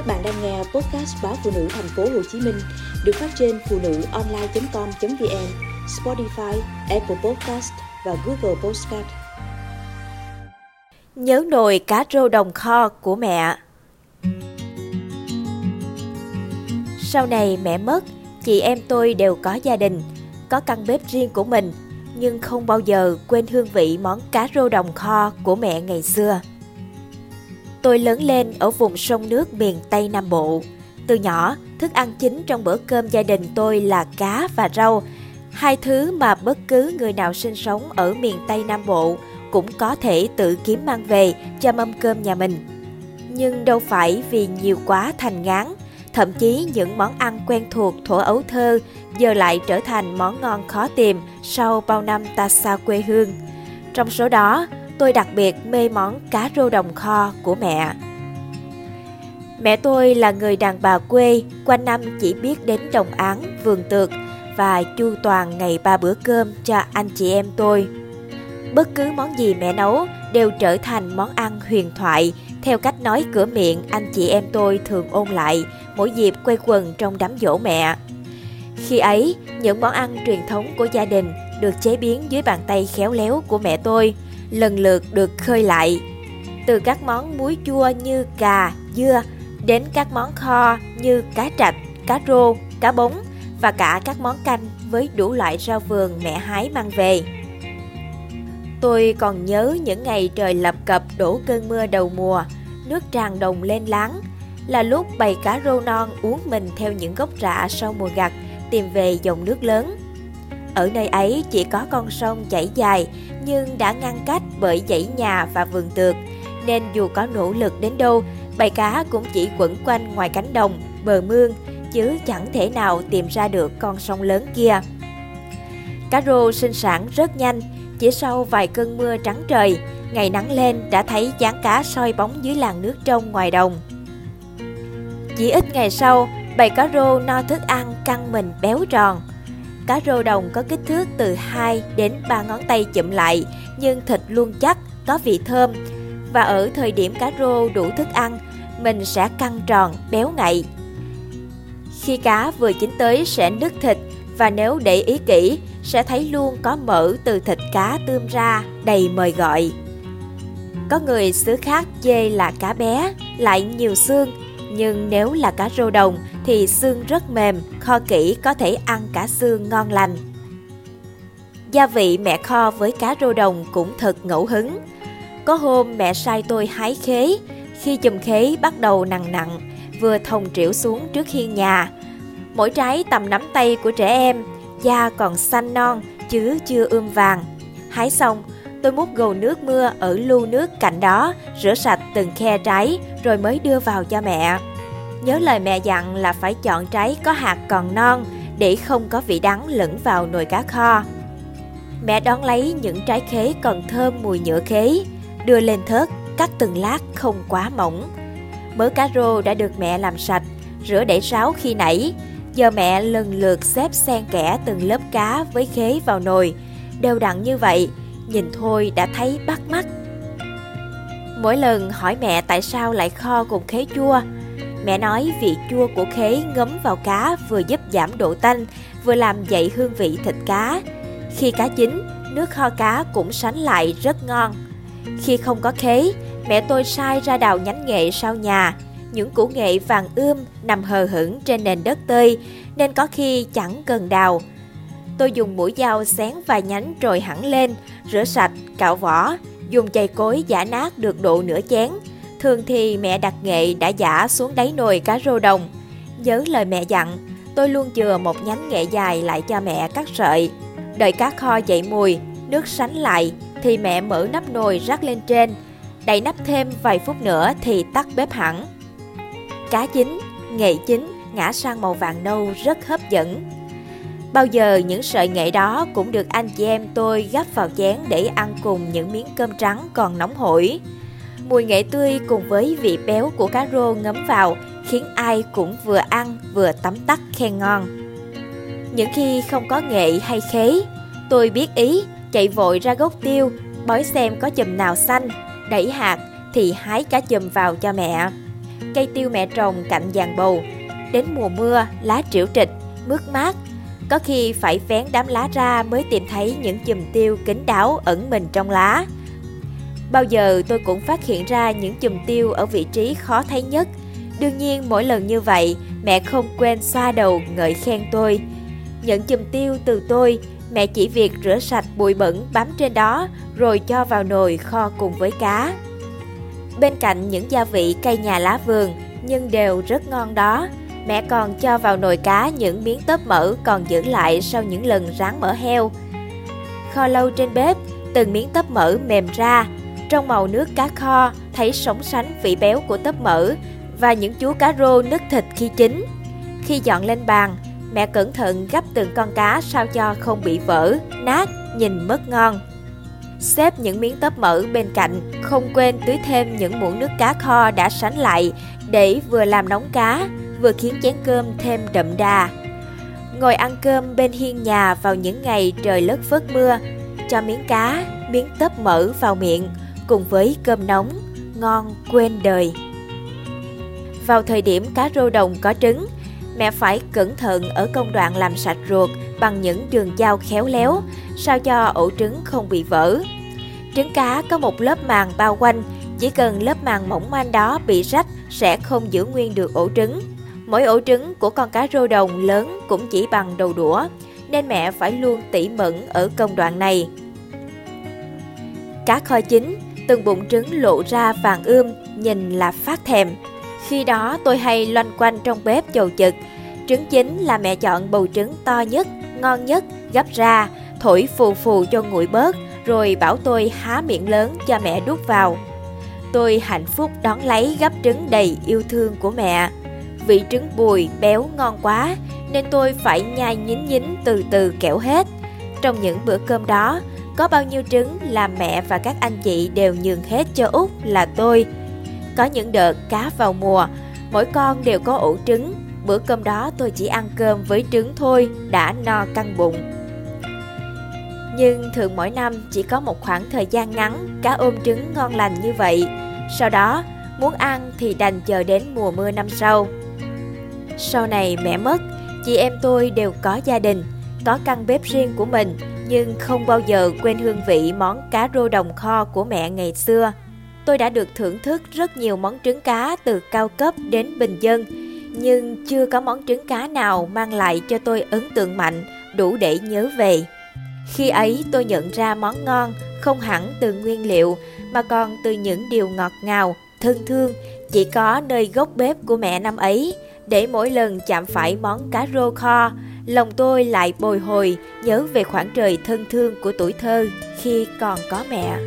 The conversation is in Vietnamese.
Các bạn đang nghe podcast báo phụ nữ thành phố Hồ Chí Minh được phát trên phụ nữ online.com.vn, Spotify, Apple Podcast và Google Podcast. Nhớ nồi cá rô đồng kho của mẹ. Sau này mẹ mất, chị em tôi đều có gia đình, có căn bếp riêng của mình, nhưng không bao giờ quên hương vị món cá rô đồng kho của mẹ ngày xưa. Tôi lớn lên ở vùng sông nước miền Tây Nam Bộ. Từ nhỏ, thức ăn chính trong bữa cơm gia đình tôi là cá và rau, hai thứ mà bất cứ người nào sinh sống ở miền Tây Nam Bộ cũng có thể tự kiếm mang về cho mâm cơm nhà mình. Nhưng đâu phải vì nhiều quá thành ngán, thậm chí những món ăn quen thuộc thuở ấu thơ giờ lại trở thành món ngon khó tìm sau bao năm ta xa quê hương. Trong số đó, tôi đặc biệt mê món cá rô đồng kho của mẹ. Mẹ tôi là người đàn bà quê, quanh năm chỉ biết đến đồng án, vườn tược và chu toàn ngày ba bữa cơm cho anh chị em tôi. Bất cứ món gì mẹ nấu đều trở thành món ăn huyền thoại theo cách nói cửa miệng anh chị em tôi thường ôn lại mỗi dịp quay quần trong đám dỗ mẹ. Khi ấy, những món ăn truyền thống của gia đình được chế biến dưới bàn tay khéo léo của mẹ tôi – lần lượt được khơi lại. Từ các món muối chua như cà, dưa đến các món kho như cá trạch, cá rô, cá bống và cả các món canh với đủ loại rau vườn mẹ hái mang về. Tôi còn nhớ những ngày trời lập cập đổ cơn mưa đầu mùa, nước tràn đồng lên láng, là lúc bầy cá rô non uống mình theo những gốc rạ sau mùa gặt tìm về dòng nước lớn. Ở nơi ấy chỉ có con sông chảy dài nhưng đã ngăn cách bởi dãy nhà và vườn tược, nên dù có nỗ lực đến đâu, bầy cá cũng chỉ quẩn quanh ngoài cánh đồng, bờ mương, chứ chẳng thể nào tìm ra được con sông lớn kia. Cá rô sinh sản rất nhanh, chỉ sau vài cơn mưa trắng trời, ngày nắng lên đã thấy dáng cá soi bóng dưới làn nước trong ngoài đồng. Chỉ ít ngày sau, bầy cá rô no thức ăn căng mình béo tròn, Cá rô đồng có kích thước từ 2 đến 3 ngón tay chụm lại, nhưng thịt luôn chắc, có vị thơm. Và ở thời điểm cá rô đủ thức ăn, mình sẽ căng tròn, béo ngậy. Khi cá vừa chín tới sẽ nứt thịt và nếu để ý kỹ sẽ thấy luôn có mỡ từ thịt cá tươm ra đầy mời gọi. Có người xứ khác chê là cá bé, lại nhiều xương, nhưng nếu là cá rô đồng thì xương rất mềm, kho kỹ có thể ăn cả xương ngon lành. Gia vị mẹ kho với cá rô đồng cũng thật ngẫu hứng. Có hôm mẹ sai tôi hái khế, khi chùm khế bắt đầu nặng nặng, vừa thồng triểu xuống trước hiên nhà. Mỗi trái tầm nắm tay của trẻ em, da còn xanh non chứ chưa ươm vàng. Hái xong, tôi múc gầu nước mưa ở lu nước cạnh đó, rửa sạch từng khe trái rồi mới đưa vào cho mẹ. Nhớ lời mẹ dặn là phải chọn trái có hạt còn non để không có vị đắng lẫn vào nồi cá kho. Mẹ đón lấy những trái khế còn thơm mùi nhựa khế, đưa lên thớt, cắt từng lát không quá mỏng. Mớ cá rô đã được mẹ làm sạch, rửa để ráo khi nãy. Giờ mẹ lần lượt xếp xen kẽ từng lớp cá với khế vào nồi. Đều đặn như vậy, nhìn thôi đã thấy bắt mắt. Mỗi lần hỏi mẹ tại sao lại kho cùng khế chua, Mẹ nói vị chua của khế ngấm vào cá vừa giúp giảm độ tanh, vừa làm dậy hương vị thịt cá. Khi cá chín, nước kho cá cũng sánh lại rất ngon. Khi không có khế, mẹ tôi sai ra đào nhánh nghệ sau nhà. Những củ nghệ vàng ươm nằm hờ hững trên nền đất tơi, nên có khi chẳng cần đào. Tôi dùng mũi dao xén vài nhánh rồi hẳn lên, rửa sạch, cạo vỏ, dùng chày cối giả nát được độ nửa chén, Thường thì mẹ đặt nghệ đã giả xuống đáy nồi cá rô đồng. Nhớ lời mẹ dặn, tôi luôn chừa một nhánh nghệ dài lại cho mẹ cắt sợi. Đợi cá kho dậy mùi, nước sánh lại thì mẹ mở nắp nồi rắc lên trên. Đậy nắp thêm vài phút nữa thì tắt bếp hẳn. Cá chín, nghệ chín ngã sang màu vàng nâu rất hấp dẫn. Bao giờ những sợi nghệ đó cũng được anh chị em tôi gắp vào chén để ăn cùng những miếng cơm trắng còn nóng hổi. Mùi nghệ tươi cùng với vị béo của cá rô ngấm vào khiến ai cũng vừa ăn vừa tắm tắt khen ngon. Những khi không có nghệ hay khế, tôi biết ý chạy vội ra gốc tiêu, bói xem có chùm nào xanh, đẩy hạt thì hái cá chùm vào cho mẹ. cây tiêu mẹ trồng cạnh giàn bầu. Đến mùa mưa, lá triểu trịch, mướt mát. Có khi phải vén đám lá ra mới tìm thấy những chùm tiêu kín đáo ẩn mình trong lá. Bao giờ tôi cũng phát hiện ra những chùm tiêu ở vị trí khó thấy nhất. Đương nhiên mỗi lần như vậy, mẹ không quên xoa đầu ngợi khen tôi. Những chùm tiêu từ tôi, mẹ chỉ việc rửa sạch bụi bẩn bám trên đó rồi cho vào nồi kho cùng với cá. Bên cạnh những gia vị cây nhà lá vườn nhưng đều rất ngon đó, mẹ còn cho vào nồi cá những miếng tớp mỡ còn giữ lại sau những lần rán mỡ heo. Kho lâu trên bếp, từng miếng tớp mỡ mềm ra, trong màu nước cá kho thấy sống sánh vị béo của tớp mỡ và những chú cá rô nứt thịt khi chín. Khi dọn lên bàn, mẹ cẩn thận gấp từng con cá sao cho không bị vỡ, nát, nhìn mất ngon. Xếp những miếng tớp mỡ bên cạnh, không quên tưới thêm những muỗng nước cá kho đã sánh lại để vừa làm nóng cá, vừa khiến chén cơm thêm đậm đà. Ngồi ăn cơm bên hiên nhà vào những ngày trời lất phất mưa, cho miếng cá, miếng tớp mỡ vào miệng cùng với cơm nóng, ngon quên đời. Vào thời điểm cá rô đồng có trứng, mẹ phải cẩn thận ở công đoạn làm sạch ruột bằng những đường dao khéo léo, sao cho ổ trứng không bị vỡ. Trứng cá có một lớp màng bao quanh, chỉ cần lớp màng mỏng manh đó bị rách sẽ không giữ nguyên được ổ trứng. Mỗi ổ trứng của con cá rô đồng lớn cũng chỉ bằng đầu đũa, nên mẹ phải luôn tỉ mẩn ở công đoạn này. Cá kho chín, từng bụng trứng lộ ra vàng ươm, nhìn là phát thèm. Khi đó tôi hay loanh quanh trong bếp chầu chực. Trứng chín là mẹ chọn bầu trứng to nhất, ngon nhất, gấp ra, thổi phù phù cho nguội bớt, rồi bảo tôi há miệng lớn cho mẹ đút vào. Tôi hạnh phúc đón lấy gấp trứng đầy yêu thương của mẹ. Vị trứng bùi, béo ngon quá, nên tôi phải nhai nhín nhín từ từ kẻo hết. Trong những bữa cơm đó, có bao nhiêu trứng là mẹ và các anh chị đều nhường hết cho Út là tôi. Có những đợt cá vào mùa, mỗi con đều có ổ trứng. Bữa cơm đó tôi chỉ ăn cơm với trứng thôi, đã no căng bụng. Nhưng thường mỗi năm chỉ có một khoảng thời gian ngắn cá ôm trứng ngon lành như vậy. Sau đó, muốn ăn thì đành chờ đến mùa mưa năm sau. Sau này mẹ mất, chị em tôi đều có gia đình, có căn bếp riêng của mình, nhưng không bao giờ quên hương vị món cá rô đồng kho của mẹ ngày xưa. Tôi đã được thưởng thức rất nhiều món trứng cá từ cao cấp đến bình dân, nhưng chưa có món trứng cá nào mang lại cho tôi ấn tượng mạnh đủ để nhớ về. Khi ấy tôi nhận ra món ngon không hẳn từ nguyên liệu mà còn từ những điều ngọt ngào, thân thương chỉ có nơi gốc bếp của mẹ năm ấy. Để mỗi lần chạm phải món cá rô kho, lòng tôi lại bồi hồi nhớ về khoảng trời thân thương của tuổi thơ khi còn có mẹ.